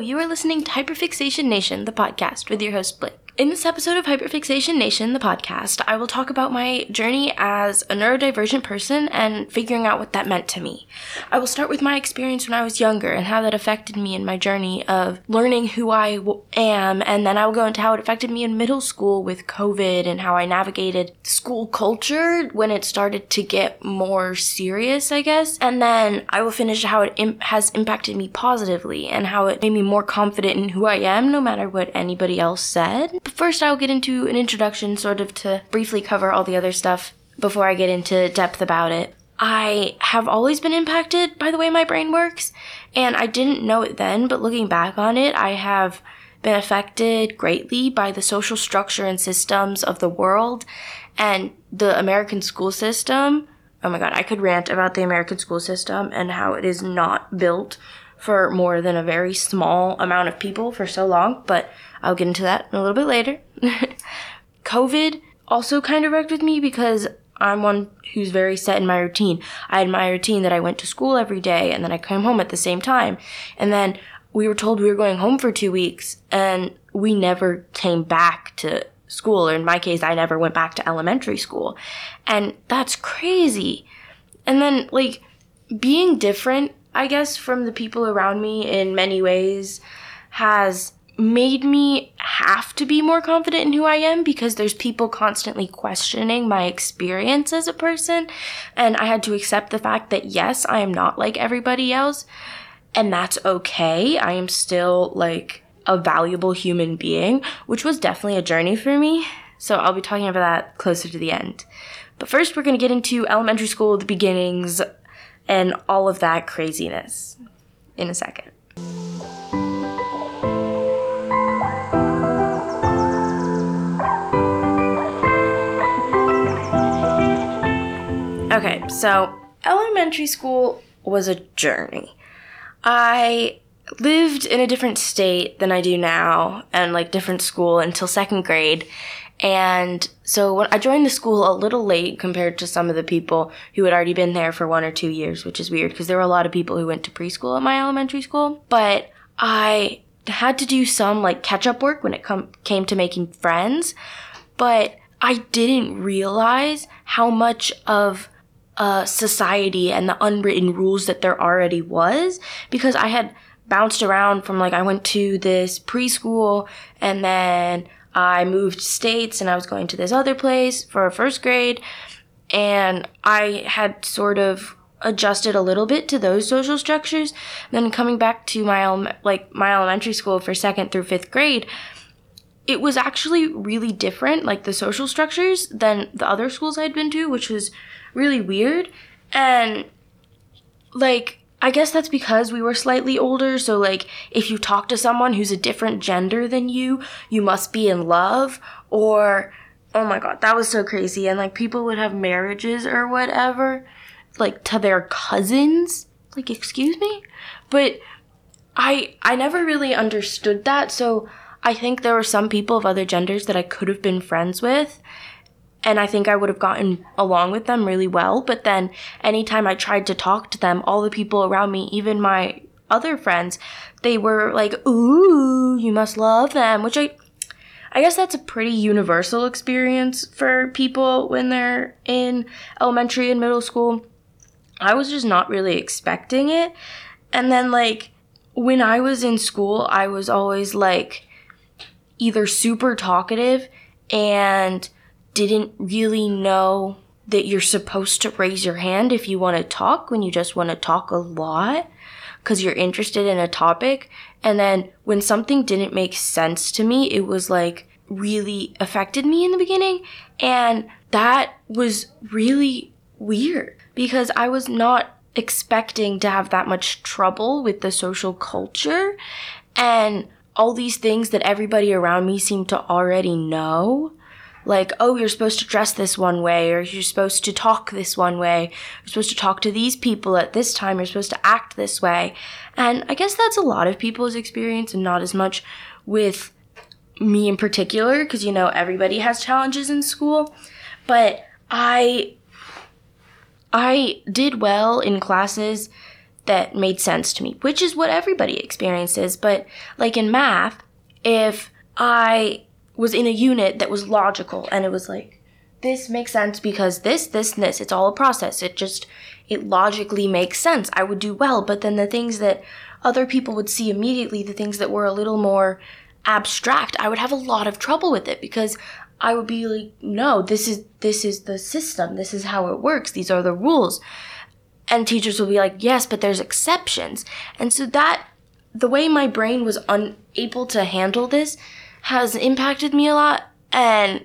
you are listening to Hyperfixation Nation, the podcast, with your host, Blake. In this episode of Hyperfixation Nation, the podcast, I will talk about my journey as a neurodivergent person and figuring out what that meant to me. I will start with my experience when I was younger and how that affected me in my journey of learning who I w- am, and then I will go into how it affected me in middle school with COVID and how I navigated school culture when it started to get more serious, I guess. And then I will finish how it Im- has impacted me positively and how it made me more confident in who I am no matter what anybody else said. But first, I'll get into an introduction, sort of to briefly cover all the other stuff before I get into depth about it. I have always been impacted by the way my brain works, and I didn't know it then, but looking back on it, I have been affected greatly by the social structure and systems of the world and the American school system. Oh my god, I could rant about the American school system and how it is not built for more than a very small amount of people for so long, but I'll get into that a little bit later. COVID also kind of wrecked with me because I'm one who's very set in my routine. I had my routine that I went to school every day and then I came home at the same time. And then we were told we were going home for two weeks and we never came back to school. Or in my case, I never went back to elementary school. And that's crazy. And then, like, being different, I guess, from the people around me in many ways has made me have to be more confident in who I am because there's people constantly questioning my experience as a person. And I had to accept the fact that yes, I am not like everybody else. And that's okay. I am still like a valuable human being, which was definitely a journey for me. So I'll be talking about that closer to the end. But first, we're going to get into elementary school, the beginnings, and all of that craziness in a second. Okay, so elementary school was a journey. I lived in a different state than I do now and like different school until second grade. And so when I joined the school a little late compared to some of the people who had already been there for one or two years, which is weird because there were a lot of people who went to preschool at my elementary school. But I had to do some like catch up work when it com- came to making friends. But I didn't realize how much of uh, society and the unwritten rules that there already was because I had bounced around from like I went to this preschool and then I moved states and I was going to this other place for first grade and I had sort of adjusted a little bit to those social structures. Then coming back to my like my elementary school for second through 5th grade it was actually really different like the social structures than the other schools I'd been to which was really weird. And like, I guess that's because we were slightly older. So, like, if you talk to someone who's a different gender than you, you must be in love. Or, oh my god, that was so crazy. And like, people would have marriages or whatever, like, to their cousins. Like, excuse me? But I, I never really understood that. So, I think there were some people of other genders that I could have been friends with and I think I would have gotten along with them really well. But then anytime I tried to talk to them, all the people around me, even my other friends, they were like, "Ooh, you must love them," which I I guess that's a pretty universal experience for people when they're in elementary and middle school. I was just not really expecting it. And then like when I was in school, I was always like either super talkative and didn't really know that you're supposed to raise your hand if you want to talk when you just want to talk a lot because you're interested in a topic. And then when something didn't make sense to me, it was like really affected me in the beginning. And that was really weird because I was not expecting to have that much trouble with the social culture and all these things that everybody around me seemed to already know like, oh, you're supposed to dress this one way, or you're supposed to talk this one way, you're supposed to talk to these people at this time, you're supposed to act this way. And I guess that's a lot of people's experience and not as much with me in particular, because, you know, everybody has challenges in school. But I, I did well in classes that made sense to me, which is what everybody experiences. But like in math, if I was in a unit that was logical and it was like, this makes sense because this, this, and this, it's all a process. It just, it logically makes sense. I would do well. But then the things that other people would see immediately, the things that were a little more abstract, I would have a lot of trouble with it because I would be like, no, this is this is the system. This is how it works. These are the rules. And teachers will be like, yes, but there's exceptions. And so that the way my brain was unable to handle this has impacted me a lot. And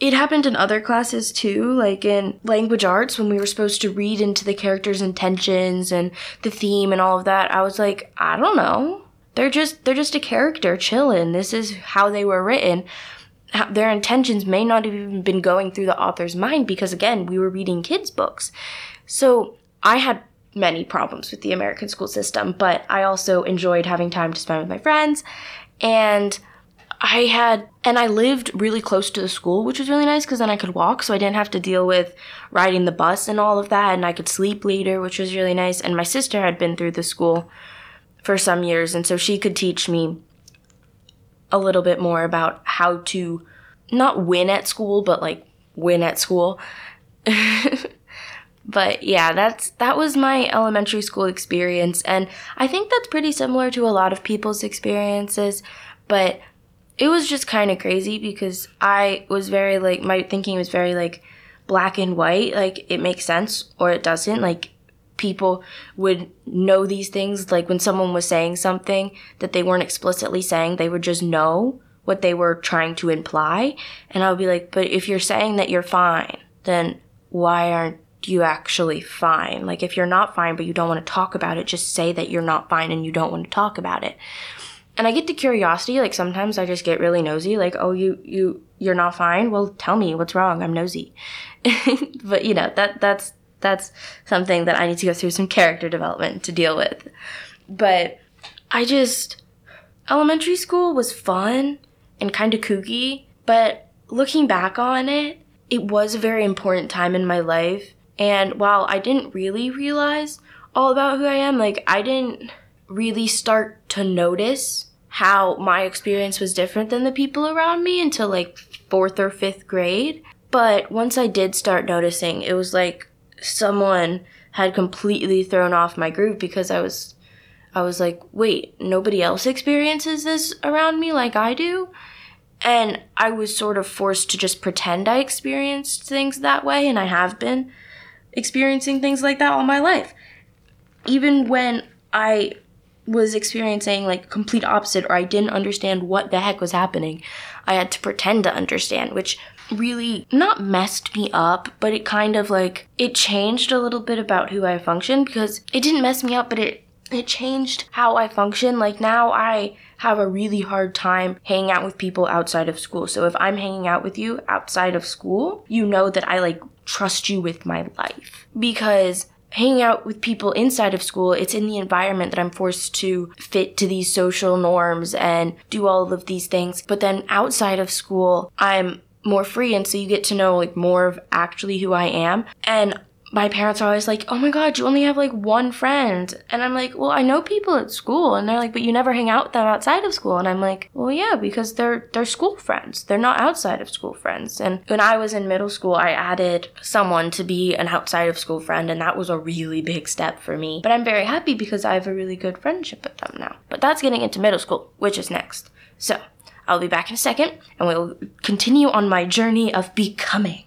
it happened in other classes too, like in language arts when we were supposed to read into the characters' intentions and the theme and all of that. I was like, I don't know. They're just they're just a character chilling. This is how they were written their intentions may not have even been going through the author's mind because again we were reading kids books so i had many problems with the american school system but i also enjoyed having time to spend with my friends and i had and i lived really close to the school which was really nice because then i could walk so i didn't have to deal with riding the bus and all of that and i could sleep later which was really nice and my sister had been through the school for some years and so she could teach me a little bit more about how to not win at school, but like win at school. but yeah, that's that was my elementary school experience and I think that's pretty similar to a lot of people's experiences, but it was just kind of crazy because I was very like my thinking was very like black and white, like it makes sense or it doesn't. Like people would know these things. Like when someone was saying something that they weren't explicitly saying, they would just know what they were trying to imply. And I would be like, but if you're saying that you're fine, then why aren't you actually fine? Like if you're not fine, but you don't want to talk about it, just say that you're not fine and you don't want to talk about it. And I get the curiosity, like sometimes I just get really nosy, like, oh, you, you, you're not fine. Well, tell me what's wrong. I'm nosy. but you know, that, that's, that's something that I need to go through some character development to deal with. But I just, elementary school was fun and kind of kooky, but looking back on it, it was a very important time in my life. And while I didn't really realize all about who I am, like, I didn't really start to notice how my experience was different than the people around me until like fourth or fifth grade. But once I did start noticing, it was like someone had completely thrown off my groove because I was I was like, wait, nobody else experiences this around me like I do? And I was sort of forced to just pretend I experienced things that way, and I have been experiencing things like that all my life. Even when I was experiencing like complete opposite or I didn't understand what the heck was happening, I had to pretend to understand, which really not messed me up, but it kind of like it changed a little bit about who I function because it didn't mess me up, but it it changed how I function. Like now I have a really hard time hanging out with people outside of school. So if I'm hanging out with you outside of school, you know that I like trust you with my life because hanging out with people inside of school, it's in the environment that I'm forced to fit to these social norms and do all of these things. But then outside of school, I'm more free and so you get to know like more of actually who I am. And my parents are always like, "Oh my god, you only have like one friend." And I'm like, "Well, I know people at school." And they're like, "But you never hang out with them outside of school." And I'm like, "Well, yeah, because they're they're school friends. They're not outside of school friends." And when I was in middle school, I added someone to be an outside of school friend, and that was a really big step for me. But I'm very happy because I have a really good friendship with them now. But that's getting into middle school, which is next. So, I'll be back in a second, and we'll continue on my journey of becoming.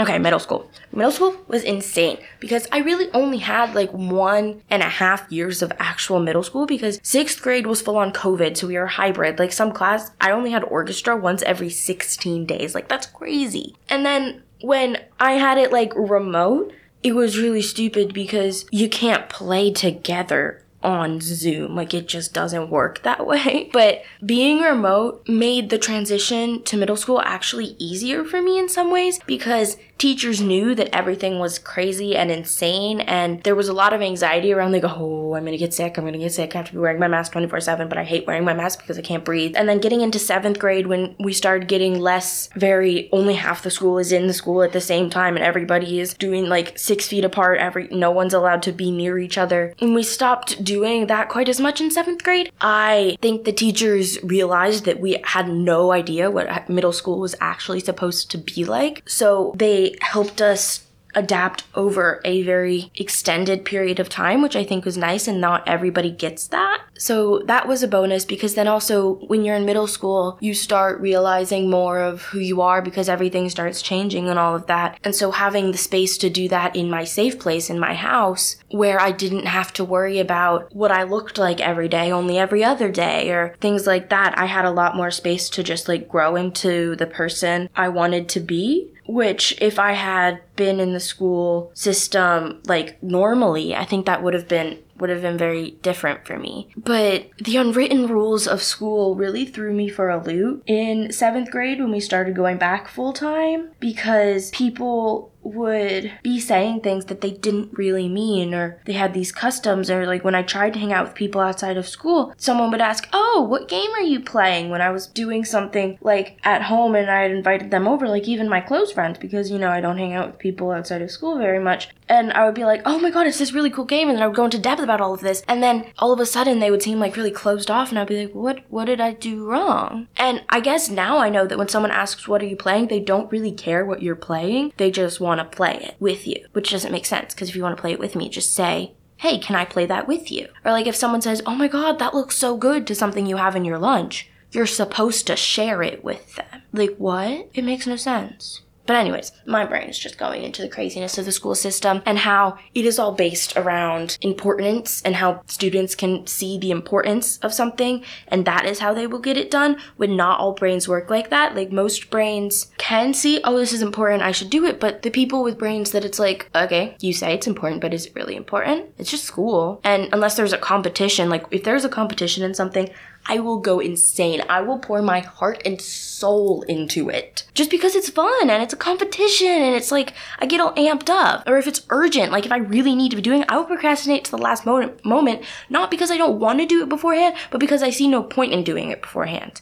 Okay, middle school. Middle school was insane because I really only had like one and a half years of actual middle school because sixth grade was full on COVID, so we were hybrid. Like some class, I only had orchestra once every 16 days. Like that's crazy. And then when I had it like remote, it was really stupid because you can't play together on Zoom. Like it just doesn't work that way. But being remote made the transition to middle school actually easier for me in some ways because teachers knew that everything was crazy and insane and there was a lot of anxiety around like oh i'm gonna get sick i'm gonna get sick i have to be wearing my mask 24-7 but i hate wearing my mask because i can't breathe. And then getting into seventh grade when we started getting less very only half the school is in the school at the same time and everybody is doing like six feet apart every no one's allowed to be near each other. And we stopped doing that quite as much in seventh grade. I think the teachers realized that we had no idea what middle school was actually supposed to be like so they helped us adapt over a very extended period of time, which I think was nice, and not everybody gets that. So that was a bonus because then also when you're in middle school, you start realizing more of who you are because everything starts changing and all of that. And so having the space to do that in my safe place in my house where I didn't have to worry about what I looked like every day, only every other day, or things like that, I had a lot more space to just like grow into the person I wanted to be which if I had been in the school system like normally, I think that would have been would have been very different for me. But the unwritten rules of school really threw me for a loop in seventh grade when we started going back full time because people would be saying things that they didn't really mean or they had these customs or like when I tried to hang out with people outside of school, someone would ask, "Oh, what game are you playing?" when I was doing something like at home and I had invited them over, like even my close friends because you know, I don't hang out with people outside of school very much. And I would be like, "Oh my god, it's this really cool game." And then I would go into depth about all of this. And then all of a sudden they would seem like really closed off and I'd be like, "What what did I do wrong?" And I guess now I know that when someone asks, "What are you playing?" they don't really care what you're playing. They just want to play it with you, which doesn't make sense because if you want to play it with me, just say, hey, can I play that with you? Or like if someone says, oh my god, that looks so good to something you have in your lunch, you're supposed to share it with them. Like, what? It makes no sense. But, anyways, my brain is just going into the craziness of the school system and how it is all based around importance and how students can see the importance of something, and that is how they will get it done. When not all brains work like that, like most brains can see, oh, this is important, I should do it. But the people with brains that it's like, okay, you say it's important, but is it really important? It's just school. And unless there's a competition, like if there's a competition in something, I will go insane. I will pour my heart and soul into it. Just because it's fun and it's a competition and it's like I get all amped up. Or if it's urgent, like if I really need to be doing it, I will procrastinate to the last moment, moment not because I don't want to do it beforehand, but because I see no point in doing it beforehand.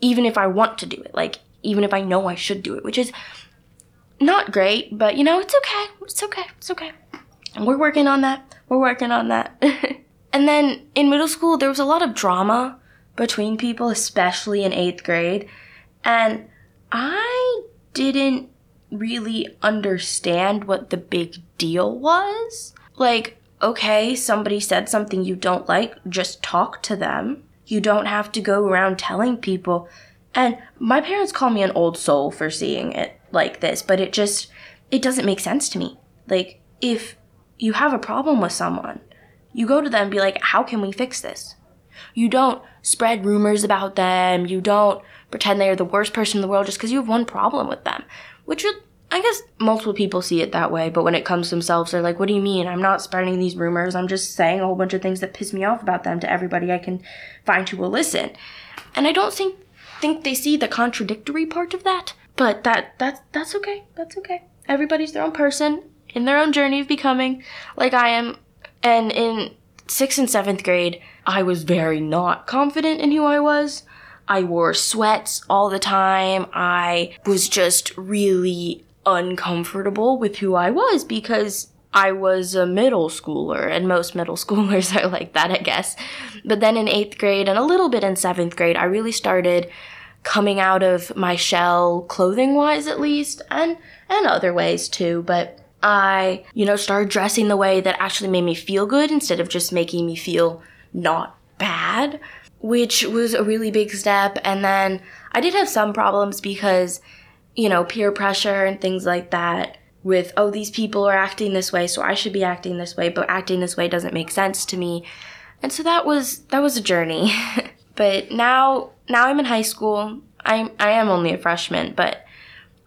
Even if I want to do it, like even if I know I should do it, which is not great, but you know, it's okay. It's okay. It's okay. And we're working on that. We're working on that. and then in middle school, there was a lot of drama between people, especially in eighth grade. And I didn't really understand what the big deal was. Like, okay, somebody said something you don't like, just talk to them. You don't have to go around telling people. And my parents call me an old soul for seeing it like this, but it just, it doesn't make sense to me. Like, if you have a problem with someone, you go to them and be like, how can we fix this? You don't spread rumors about them. You don't pretend they're the worst person in the world just because you have one problem with them. Which I guess multiple people see it that way, but when it comes to themselves, they're like, what do you mean? I'm not spreading these rumors. I'm just saying a whole bunch of things that piss me off about them to everybody I can find who will listen. And I don't think think they see the contradictory part of that. But that that's that's okay. That's okay. Everybody's their own person in their own journey of becoming like I am. And in sixth and seventh grade, I was very not confident in who I was. I wore sweats all the time. I was just really uncomfortable with who I was because I was a middle schooler, and most middle schoolers are like that, I guess. But then in eighth grade and a little bit in seventh grade, I really started coming out of my shell, clothing wise at least, and and other ways too. But I, you know, started dressing the way that actually made me feel good instead of just making me feel not bad, which was a really big step. And then I did have some problems because, you know, peer pressure and things like that with, oh, these people are acting this way, so I should be acting this way, but acting this way doesn't make sense to me. And so that was that was a journey. but now now I'm in high school. I'm I am only a freshman, but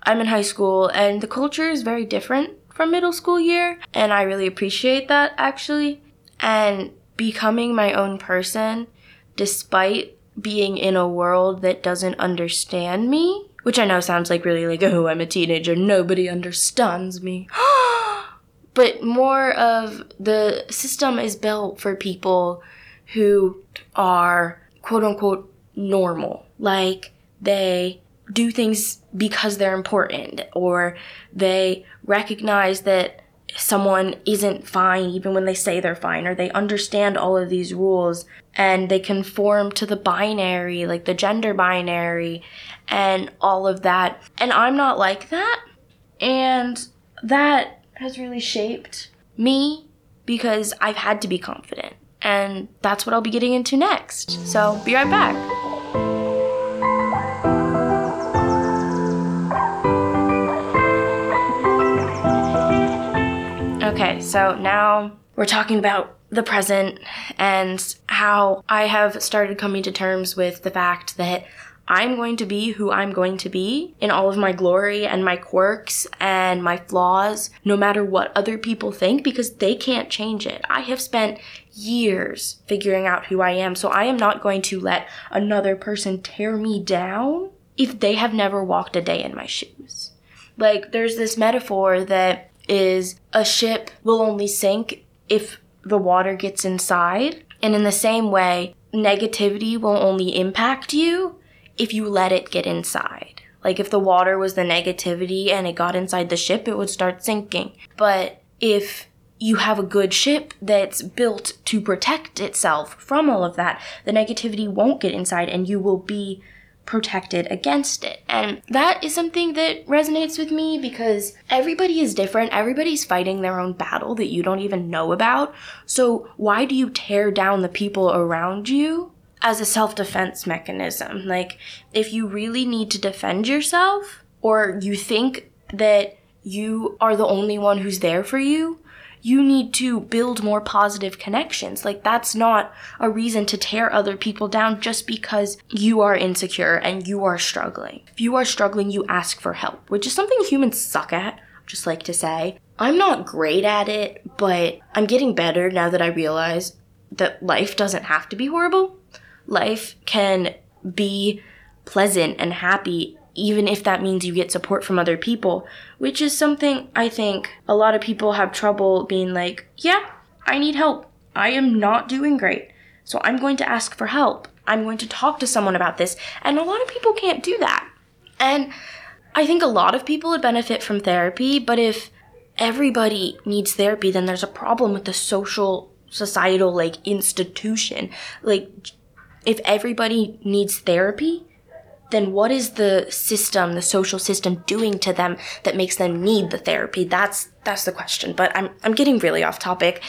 I'm in high school and the culture is very different from middle school year, and I really appreciate that actually. And becoming my own person despite being in a world that doesn't understand me which I know sounds like really like, oh, I'm a teenager, nobody understands me. but more of the system is built for people who are quote unquote normal. Like they do things because they're important or they recognize that someone isn't fine even when they say they're fine or they understand all of these rules and they conform to the binary like the gender binary and all of that. And i'm not like that. And that has really shaped me because i've had to be confident. And that's what i'll be getting into next. So be right back Okay, so now we're talking about the present and how I have started coming to terms with the fact that I'm going to be who I'm going to be in all of my glory and my quirks and my flaws, no matter what other people think, because they can't change it. I have spent years figuring out who I am, so I am not going to let another person tear me down if they have never walked a day in my shoes. Like, there's this metaphor that is a ship will only sink if the water gets inside. And in the same way, negativity will only impact you if you let it get inside. Like if the water was the negativity and it got inside the ship, it would start sinking. But if you have a good ship that's built to protect itself from all of that, the negativity won't get inside and you will be protected against it. And that is something that resonates with me because everybody is different. Everybody's fighting their own battle that you don't even know about. So why do you tear down the people around you? As a self defense mechanism. Like, if you really need to defend yourself, or you think that you are the only one who's there for you, you need to build more positive connections. Like, that's not a reason to tear other people down just because you are insecure and you are struggling. If you are struggling, you ask for help, which is something humans suck at, just like to say. I'm not great at it, but I'm getting better now that I realize that life doesn't have to be horrible. Life can be pleasant and happy even if that means you get support from other people, which is something I think a lot of people have trouble being like, yeah, I need help. I am not doing great. So I'm going to ask for help. I'm going to talk to someone about this. And a lot of people can't do that. And I think a lot of people would benefit from therapy, but if everybody needs therapy, then there's a problem with the social, societal, like, institution. Like, if everybody needs therapy, then what is the system, the social system doing to them that makes them need the therapy? That's that's the question. But I'm I'm getting really off topic.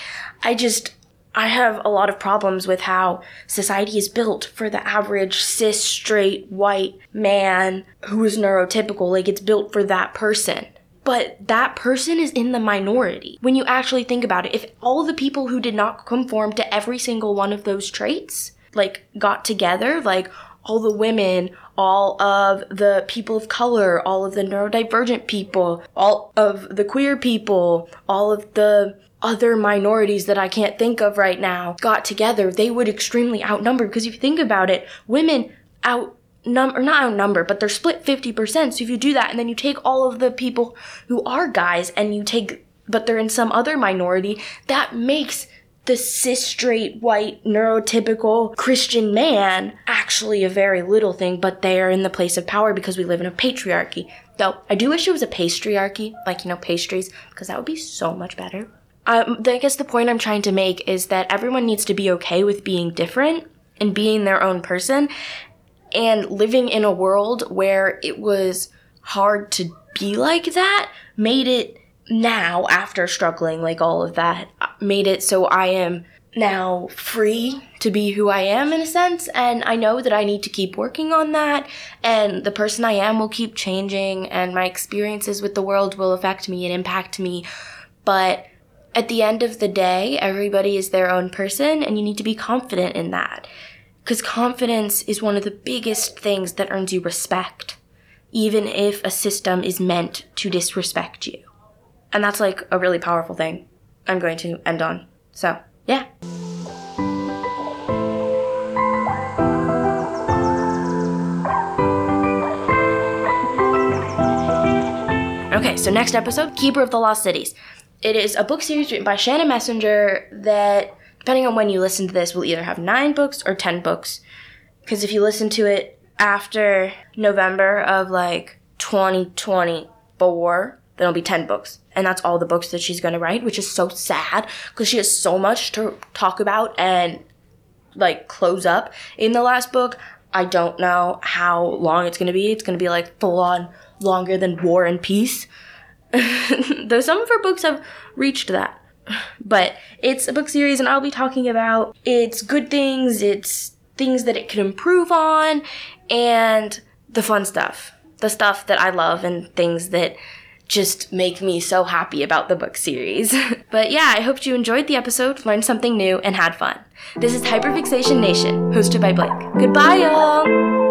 I just I have a lot of problems with how society is built for the average cis straight white man who is neurotypical. Like it's built for that person. But that person is in the minority. When you actually think about it, if all the people who did not conform to every single one of those traits, like got together, like all the women, all of the people of color, all of the neurodivergent people, all of the queer people, all of the other minorities that I can't think of right now got together, they would extremely outnumber because if you think about it, women out number not outnumber, but they're split 50%. So if you do that and then you take all of the people who are guys and you take but they're in some other minority, that makes the cis straight white neurotypical Christian man actually a very little thing, but they are in the place of power because we live in a patriarchy. Though I do wish it was a pastryarchy, like you know pastries, because that would be so much better. Um, I guess the point I'm trying to make is that everyone needs to be okay with being different and being their own person, and living in a world where it was hard to be like that made it now after struggling like all of that made it so I am now free to be who I am in a sense and I know that I need to keep working on that and the person I am will keep changing and my experiences with the world will affect me and impact me but at the end of the day everybody is their own person and you need to be confident in that because confidence is one of the biggest things that earns you respect even if a system is meant to disrespect you and that's like a really powerful thing I'm going to end on. So, yeah. Okay, so next episode Keeper of the Lost Cities. It is a book series written by Shannon Messenger that, depending on when you listen to this, will either have nine books or ten books. Because if you listen to it after November of like 2024, then it'll be 10 books. And that's all the books that she's going to write, which is so sad because she has so much to talk about and like close up in the last book. I don't know how long it's going to be. It's going to be like full on longer than War and Peace. Though some of her books have reached that. But it's a book series, and I'll be talking about its good things, its things that it could improve on, and the fun stuff. The stuff that I love, and things that just make me so happy about the book series. but yeah, I hope you enjoyed the episode, learned something new, and had fun. This is Hyperfixation Nation, hosted by Blake. Goodbye, y'all!